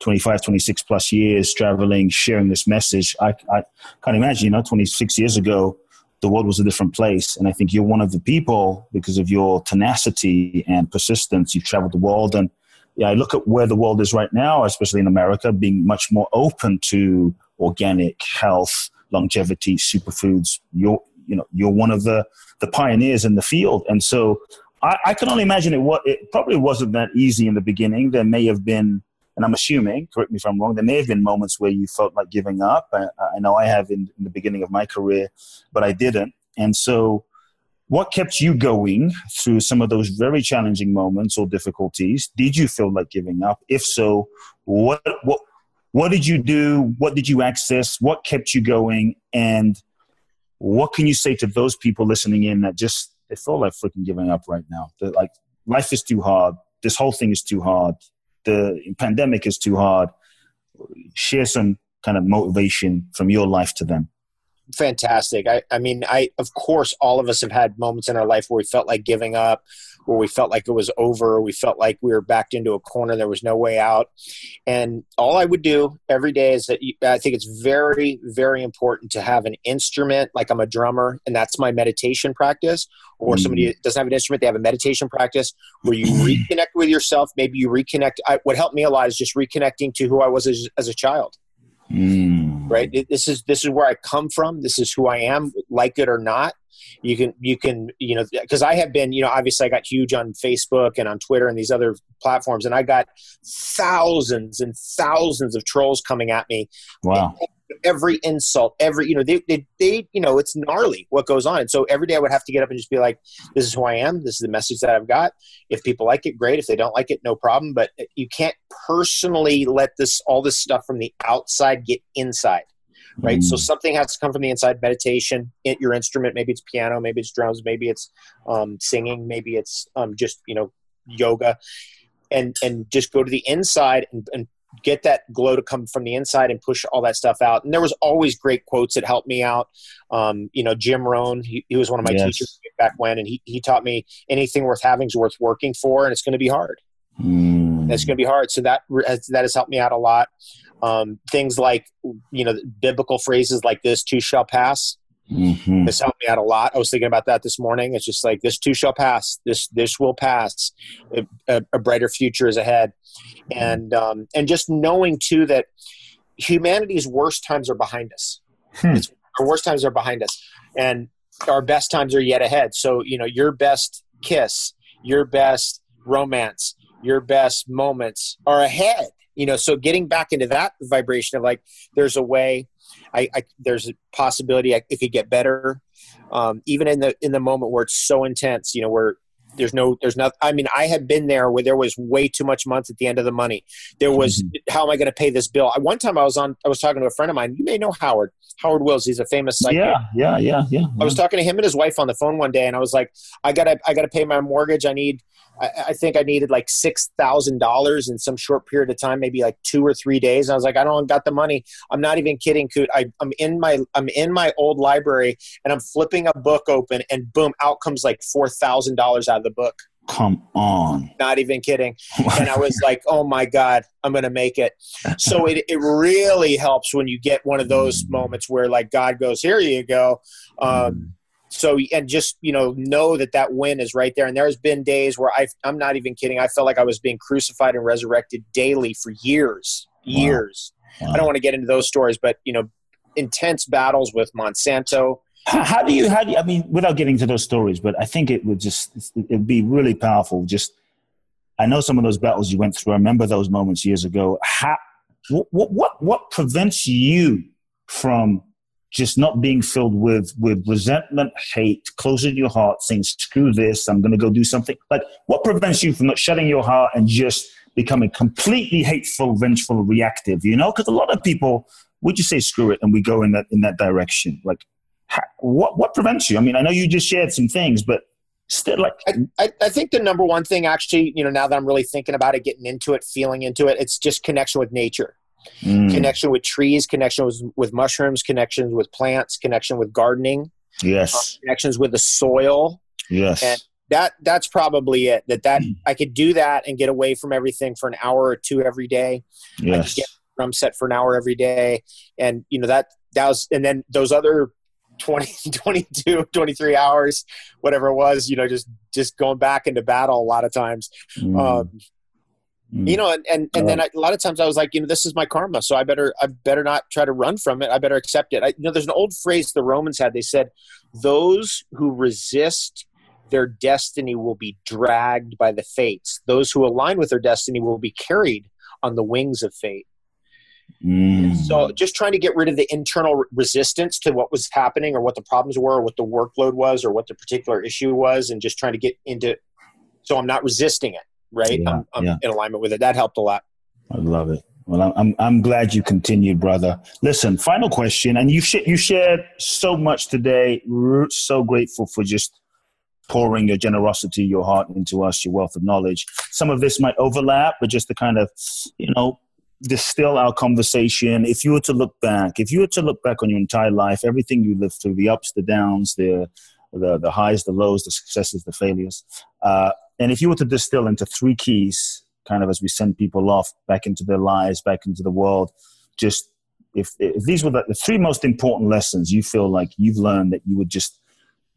25, 26 plus years, traveling, sharing this message. I, I can't imagine, you know, 26 years ago, the world was a different place. And I think you're one of the people, because of your tenacity and persistence, you've traveled the world. And yeah, I look at where the world is right now, especially in America, being much more open to organic health, longevity, superfoods. You're, you know, you're one of the, the pioneers in the field. And so I, I can only imagine it. What it probably wasn't that easy in the beginning. There may have been, and I'm assuming, correct me if I'm wrong. There may have been moments where you felt like giving up. I, I know I have in, in the beginning of my career, but I didn't. And so, what kept you going through some of those very challenging moments or difficulties? Did you feel like giving up? If so, what what what did you do? What did you access? What kept you going? And what can you say to those people listening in that just they feel like freaking giving up right now. They're like life is too hard. This whole thing is too hard. The pandemic is too hard. Share some kind of motivation from your life to them. Fantastic. I, I mean, I of course all of us have had moments in our life where we felt like giving up, where we felt like it was over, we felt like we were backed into a corner, there was no way out. And all I would do every day is that you, I think it's very, very important to have an instrument, like I'm a drummer, and that's my meditation practice. Or mm. somebody doesn't have an instrument, they have a meditation practice where you reconnect with yourself. Maybe you reconnect. I, what helped me a lot is just reconnecting to who I was as, as a child. Mm. Right. This is this is where I come from. This is who I am, like it or not you can you can you know because i have been you know obviously i got huge on facebook and on twitter and these other platforms and i got thousands and thousands of trolls coming at me. Wow. Every insult every you know they, they they you know it's gnarly what goes on. And so every day i would have to get up and just be like this is who i am. This is the message that i've got. If people like it great. If they don't like it no problem. But uh, you can't personally let this all this stuff from the outside get inside right? Mm. So something has to come from the inside. Meditation, your instrument, maybe it's piano, maybe it's drums, maybe it's um, singing, maybe it's um, just you know yoga, and and just go to the inside and, and get that glow to come from the inside and push all that stuff out. And there was always great quotes that helped me out. Um, you know, Jim Rohn, he, he was one of my yes. teachers back when, and he, he taught me anything worth having is worth working for, and it's going to be hard. Mm. It's going to be hard. So that that has helped me out a lot. Um, things like you know biblical phrases like this too shall pass. Mm-hmm. This helped me out a lot. I was thinking about that this morning. It's just like this too shall pass. This this will pass. A, a brighter future is ahead, and um, and just knowing too that humanity's worst times are behind us. Hmm. our worst times are behind us, and our best times are yet ahead. So you know your best kiss, your best romance, your best moments are ahead you know so getting back into that vibration of like there's a way I, I there's a possibility I, it could get better um, even in the in the moment where it's so intense you know where there's no there's not i mean i had been there where there was way too much month at the end of the money there was mm-hmm. how am i going to pay this bill one time i was on i was talking to a friend of mine you may know howard howard wills he's a famous psychic. yeah yeah yeah yeah i was talking to him and his wife on the phone one day and i was like i gotta i gotta pay my mortgage i need I, I think I needed like six thousand dollars in some short period of time, maybe like two or three days. And I was like, I don't got the money. I'm not even kidding, Kute. I, I'm in my I'm in my old library and I'm flipping a book open, and boom, out comes like four thousand dollars out of the book. Come on. Not even kidding. and I was like, oh my God, I'm going to make it. So it, it really helps when you get one of those moments where, like, God goes, here you go. Um, so and just you know know that that win is right there. And there's been days where i i'm not even kidding. I felt like i was being crucified and resurrected daily for years years wow. Wow. i don't want to get into those stories but you know intense battles with monsanto. How, how, do you how do you, i mean without getting to those stories but i think it would just it'd be really powerful. Just i know some of those battles you went through. I remember those moments years ago. How what what what prevents you from just not being filled with with resentment, hate, closing your heart, saying "screw this," I'm going to go do something. Like, what prevents you from not shutting your heart and just becoming completely hateful, vengeful, reactive? You know, because a lot of people would just say screw it and we go in that in that direction. Like, what what prevents you? I mean, I know you just shared some things, but still, like, I, I think the number one thing, actually, you know, now that I'm really thinking about it, getting into it, feeling into it, it's just connection with nature mm. connection with trees, connection with, with mushrooms, connections with plants, connection with gardening. Yes. Uh, connections with the soil. Yes. And that that's probably it. That that mm. I could do that and get away from everything for an hour or two every day. Yes. I could get drum set for an hour every day, and you know that that was, and then those other 20, 22, 23 hours, whatever it was, you know, just just going back into battle a lot of times. Mm. Um, Mm. You know, and and, and then I, a lot of times I was like, you know, this is my karma, so I better I better not try to run from it. I better accept it. I, you know, there's an old phrase the Romans had. They said, "Those who resist their destiny will be dragged by the fates. Those who align with their destiny will be carried on the wings of fate." Mm. So, just trying to get rid of the internal resistance to what was happening, or what the problems were, or what the workload was, or what the particular issue was, and just trying to get into. So I'm not resisting it right? Yeah, I'm, I'm yeah. in alignment with it. That helped a lot. I love it. Well, I'm I'm glad you continued, brother. Listen, final question, and you sh- you shared so much today. We're so grateful for just pouring your generosity, your heart into us, your wealth of knowledge. Some of this might overlap, but just to kind of, you know, distill our conversation. If you were to look back, if you were to look back on your entire life, everything you lived through, the ups, the downs, the the, the highs, the lows, the successes, the failures, uh, and if you were to distill into three keys, kind of as we send people off back into their lives, back into the world, just if, if these were the, three most important lessons you feel like you've learned that you would just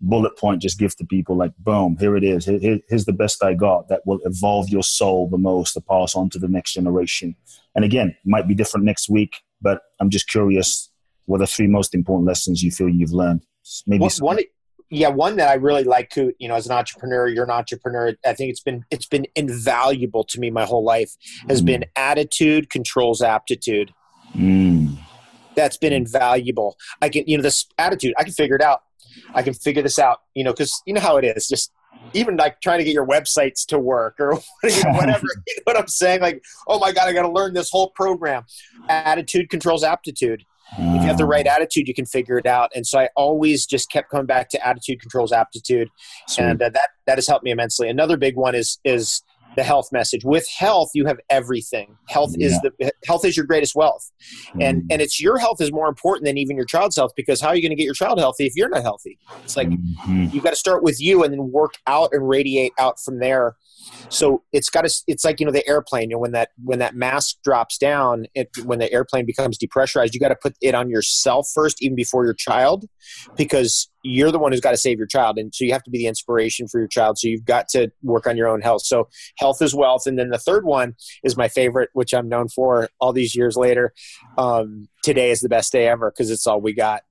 bullet point just give to people like boom here it is. Here, here's the best i got that will evolve your soul the most to pass on to the next generation. And again might be different next week but i'm just curious what are the three most important lessons you feel you've learned? Maybe one, one, yeah, one that I really like, you know, as an entrepreneur, you're an entrepreneur. I think it's been it's been invaluable to me my whole life. Has mm. been attitude controls aptitude. Mm. That's been invaluable. I can, you know, this attitude. I can figure it out. I can figure this out. You know, because you know how it is. Just even like trying to get your websites to work or whatever. you know what I'm saying? Like, oh my god, I got to learn this whole program. Attitude controls aptitude if you have the right attitude, you can figure it out. And so I always just kept coming back to attitude controls aptitude, Sweet. and uh, that that has helped me immensely. Another big one is is the health message. With health, you have everything. Health yeah. is the health is your greatest wealth, and mm. and it's your health is more important than even your child's health because how are you going to get your child healthy if you're not healthy? It's like mm-hmm. you've got to start with you and then work out and radiate out from there so it's got to it's like you know the airplane you know when that when that mask drops down it, when the airplane becomes depressurized you got to put it on yourself first even before your child because you're the one who's got to save your child and so you have to be the inspiration for your child so you've got to work on your own health so health is wealth and then the third one is my favorite which i'm known for all these years later um, today is the best day ever because it's all we got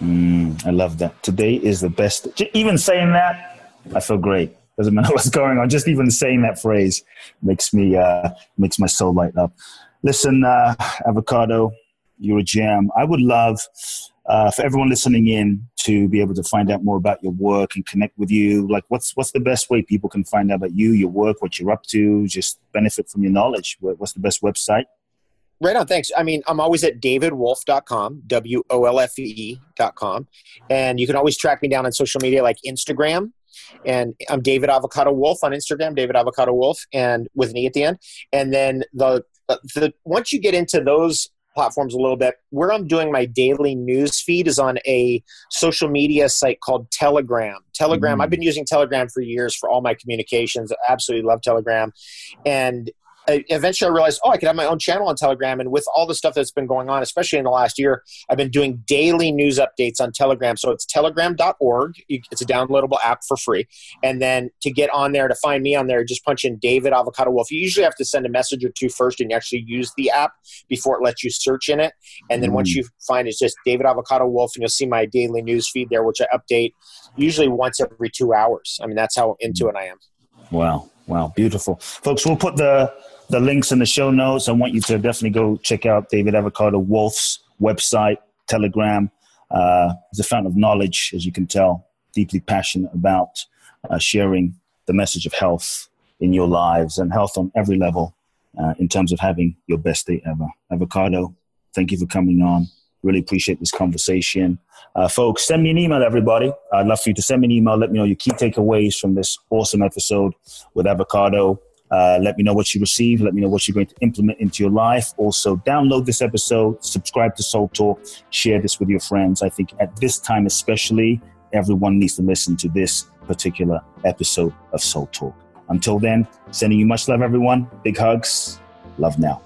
mm, i love that today is the best even saying that i feel great doesn't matter what's going on. Just even saying that phrase makes me uh, makes my soul light up. Listen, uh, avocado, you're a jam. I would love uh, for everyone listening in to be able to find out more about your work and connect with you. Like, what's what's the best way people can find out about you, your work, what you're up to, just benefit from your knowledge? What's the best website? Right on. Thanks. I mean, I'm always at davidwolfe.com, W O L F E.com. And you can always track me down on social media like Instagram and I'm David Avocado Wolfe on Instagram, David Avocado Wolfe, and with an E at the end. And then the the once you get into those platforms a little bit, where I'm doing my daily news feed is on a social media site called Telegram. Telegram. Mm. I've been using Telegram for years for all my communications. I absolutely love Telegram, and eventually I realized, oh, I could have my own channel on Telegram. And with all the stuff that's been going on, especially in the last year, I've been doing daily news updates on Telegram. So it's telegram.org. It's a downloadable app for free. And then to get on there, to find me on there, just punch in David Avocado Wolfe. You usually have to send a message or two first and you actually use the app before it lets you search in it. And then mm. once you find it's just David Avocado Wolfe, and you'll see my daily news feed there, which I update usually once every two hours. I mean, that's how into it I am. Wow. Wow. Beautiful. Folks, we'll put the the links in the show notes. I want you to definitely go check out David Avocado Wolfe's website, Telegram. Uh, he's a fountain of knowledge, as you can tell, deeply passionate about uh, sharing the message of health in your lives and health on every level uh, in terms of having your best day ever. Avocado, thank you for coming on. Really appreciate this conversation. Uh, folks, send me an email, everybody. I'd love for you to send me an email. Let me know your key takeaways from this awesome episode with Avocado. Uh, let me know what you received. Let me know what you're going to implement into your life. Also, download this episode, subscribe to Soul Talk, share this with your friends. I think at this time, especially, everyone needs to listen to this particular episode of Soul Talk. Until then, sending you much love, everyone. Big hugs. Love now.